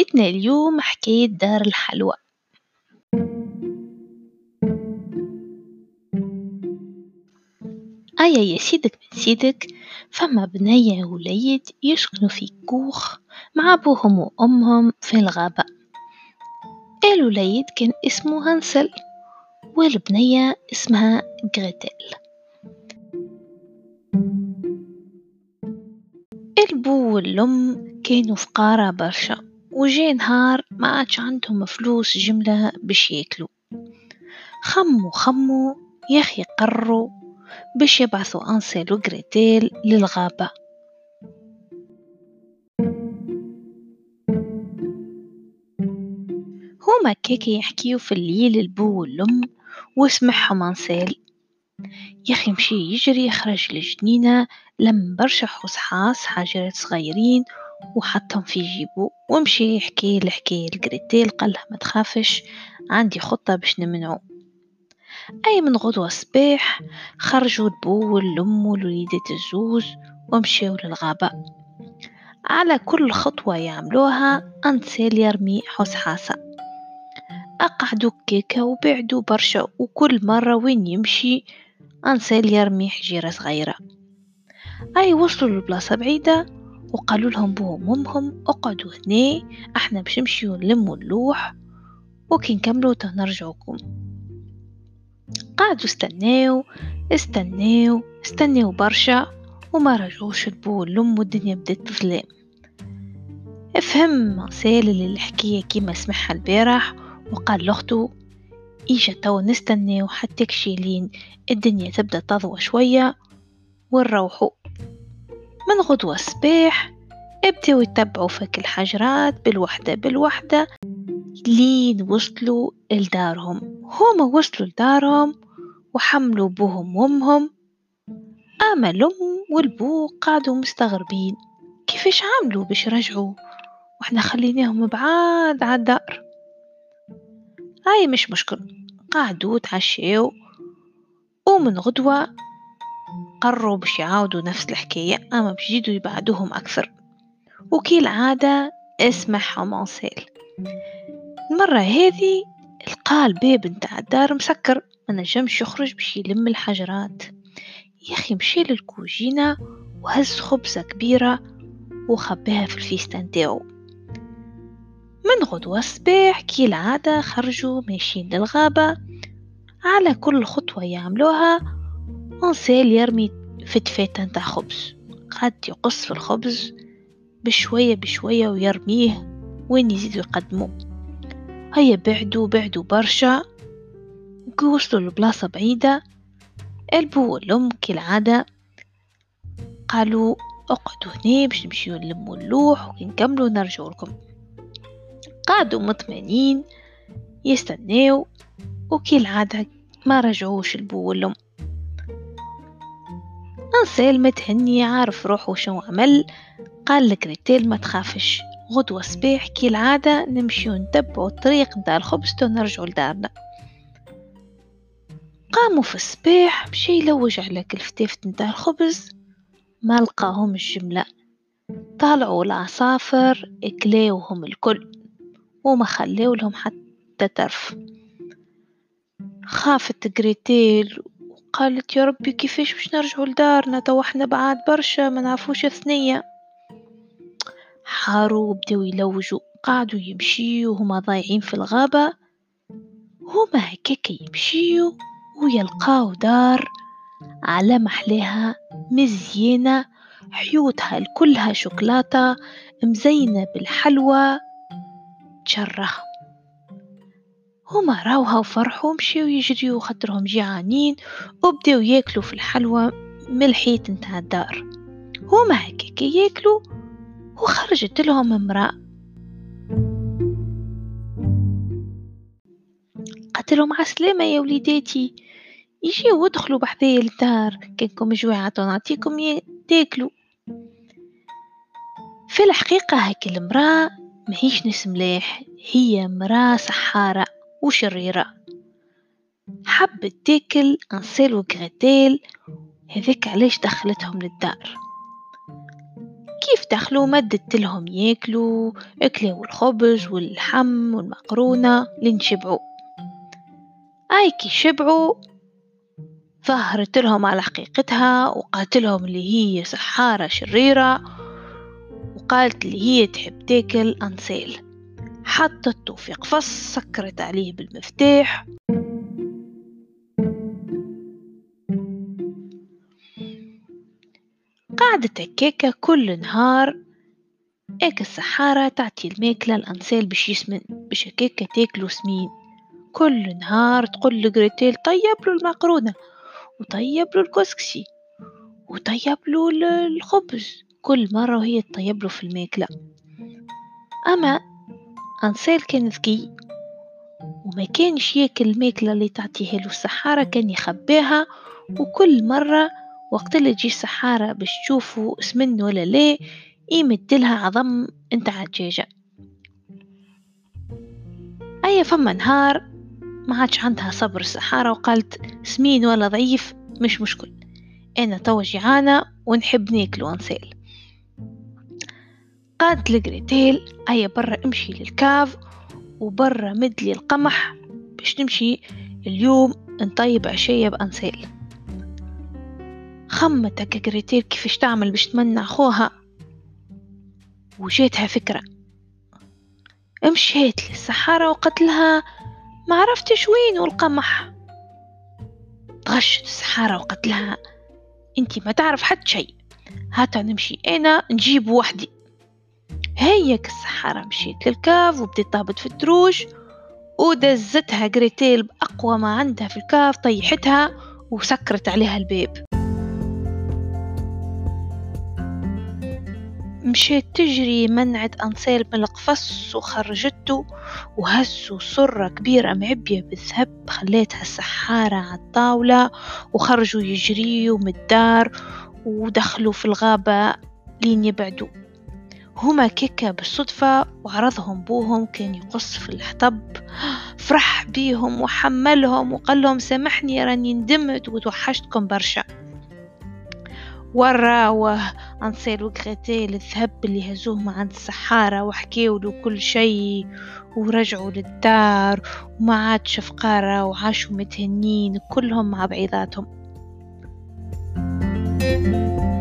حكايتنا اليوم حكاية دار الحلوى. آية يا سيدك من سيدك فما بنية ووليد يسكنوا في كوخ مع أبوهم وأمهم في الغابة. الوليد كان اسمه هنسل والبنية اسمها جريتل البو والأم كانوا فقارة برشا. وجاء نهار ما عادش عندهم فلوس جملة باش ياكلوا. خموا خموا ياخي قرروا باش يبعثوا أنسيل وجريتيل للغابة. هما كيكي يحكيو في الليل البو والأم وسمعهم أنسيل. ياخي مشي يجري يخرج للجنينة لم برشا حصحاص حجرات صغيرين وحطهم في جيبو ومشي يحكي الحكاية لجريتيل قالها ما تخافش عندي خطة باش نمنعو. أي من غدوة الصباح خرجوا البو والأم والوليدات الزوز ومشيو للغابة. على كل خطوة يعملوها أنسيل يرمي حصحاصة أقعدوا كيكة وبعدوا برشا وكل مرة وين يمشي أنسيل يرمي حجيرة صغيرة. أي وصلوا لبلاصة بعيدة وقالوا لهم بوهم وامهم اقعدوا هنا إحنا باش نمشيو نلموا اللوح وكي نكملوا تنرجعوكم قعدوا استناو استناو استناو برشا وما رجعوش البو والأم والدنيا بدات تظلم. فهم سالل الحكاية كيما سمعها البارح وقال لأختو إيجا توا نستناو حتى كشيلين الدنيا تبدأ تضوى شوية ونروحو من غدوة الصباح ابداو يتبعوا فك الحجرات بالوحدة بالوحدة لين وصلوا لدارهم. هما وصلوا لدارهم وحملوا بوهم وامهم أما الأم والبو قعدوا مستغربين. كيفاش عملوا باش رجعوا وإحنا خليناهم بعاد عالدار هاي مش مشكل قعدوا تعشيو ومن غدوة قرروا باش يعاودوا نفس الحكاية أما باش يبعدوهم أكثر. وكي العادة اسمعهم أنسيل المرة هذه لقى الباب نتاع الدار مسكر ما نجمش يخرج باش يلم الحجرات. يا أخي مشي للكوجينة وهز خبزة كبيرة وخباها في الفيستان نتاعو من غدوة الصباح كي العادة خرجوا ماشيين للغابة. على كل خطوة يعملوها أنسيل يرمي فتفاتة نتاع خبز. قعد يقص في الخبز بشوية بشوية ويرميه وين يزيدوا يقدموا هيا بعدوا بعدوا برشا وصلوا لبلاصة بعيدة. البو والأم كالعادة. قالوا اقعدوا هنا باش نمشيو نلموا اللوح وكي نكملوا نرجعوا لكم. قعدوا مطمئنين يستناو وكي العادة ما رجعوش البو والأم هانسيل متهني عارف روحه شو عمل؟ قال لجريتيل ما تخافش. غدوة صباح كي العادة نمشيو نتبعو الطريق نتاع الخبز تو نرجعو لدارنا. قاموا في الصباح مشي يلوج على الفتافت نتاع الخبز ما لقاهم بالجملة. طالعوا العصافر اكلاوهم الكل وما خلاو لهم حتى ترف. خافت جريتيل وقالت يا ربي كيفاش باش نرجعوا لدارنا؟ تو إحنا بعاد برشا ما نعرفوش ثنية حاروا وبداو يلوجوا قعدوا يمشيوا وهما ضايعين في الغابة. هما هكاك يمشيوا ويلقاو دار على محلاها مزيانة حيوتها الكلها شوكولاتة مزينة بالحلوى. تشره هما راوها وفرحوا مشيو يجريو خاطرهم جيعانين وبداو ياكلوا في الحلوى من الحيط نتاع الدار. هما هكاك ياكلوا وخرجت لهم امرأة. قالت لهم عسلامة يا وليداتي يجيو ودخلوا بحذايا الدار كانكم جوعة نعطيكم تاكلوا في الحقيقة هاك المرأة ماهيش ناس ملاح هي مرأة سحارة. وشريرة. حبت تاكل أنسيل وغريتيل هذاك علاش دخلتهم للدار؟ كيف دخلوا؟ مدت لهم ياكلوا أكلوا الخبز واللحم والمقرونة لين شبعوا. أي كي شبعوا ظهرت لهم على حقيقتها وقالت لهم اللي هي سحارة شريرة وقالت اللي هي تحب تاكل أنسيل. حطته في قفص سكرت عليه بالمفتاح. قعدت هكاكا كل نهار هيك السحارة تعطي الماكلة الأنسال باش يسمن باش هكاكا تاكلو سمين. كل نهار تقول لجريتيل طيب له المقرونة وطيب له الكسكسي وطيب له الخبز. كل مرة وهي تطيب له في الماكلة. أما أنسيل كان ذكي وما كانش ياكل الماكلة اللي تعطيها له السحارة كان يخباها وكل مرة وقت اللي تجي السحارة باش تشوفوا سمن ولا لا يمدلها عظم انت دجاجة أي فما نهار ما عادش عندها صبر السحارة وقالت سمين ولا ضعيف مش مشكل أنا توا جيعانة ونحب ناكل ونسال قالت لجريتيل أيا برا امشي للكاف وبرا مدلي القمح باش نمشي اليوم نطيب عشية بأنسال خمت جريتيل كيفاش تعمل باش تمنع خوها؟ وجاتها فكرة. مشيت للسحارة وقالت لها ما عرفتش وين القمح تغشت السحارة وقالت لها انتي ما تعرف حد شي هاتا نمشي أنا نجيب وحدي. هيك السحارة مشيت للكاف وبديت تهبط في الدروج ودزتها جريتيل بأقوى ما عندها في الكاف طيحتها وسكرت عليها الباب مشيت تجري منعت أنسيل من القفص وخرجته وهزوا سرة كبيرة معبية بالذهب خليتها السحارة على الطاولة وخرجوا يجريوا من الدار ودخلوا في الغابة لين يبعدوا. هما كيكا بالصدفة وعرضهم بوهم كان يقص في الحطب. فرح بيهم وحملهم وقال لهم سامحني راني ندمت وتوحشتكم برشا. وراوه أنصير وغريتيل الذهب اللي هزوهم عند السحارة وحكيوا له كل شي ورجعوا للدار وما عادش فقارة وعاشوا متهنين كلهم مع بعيضاتهم. thank you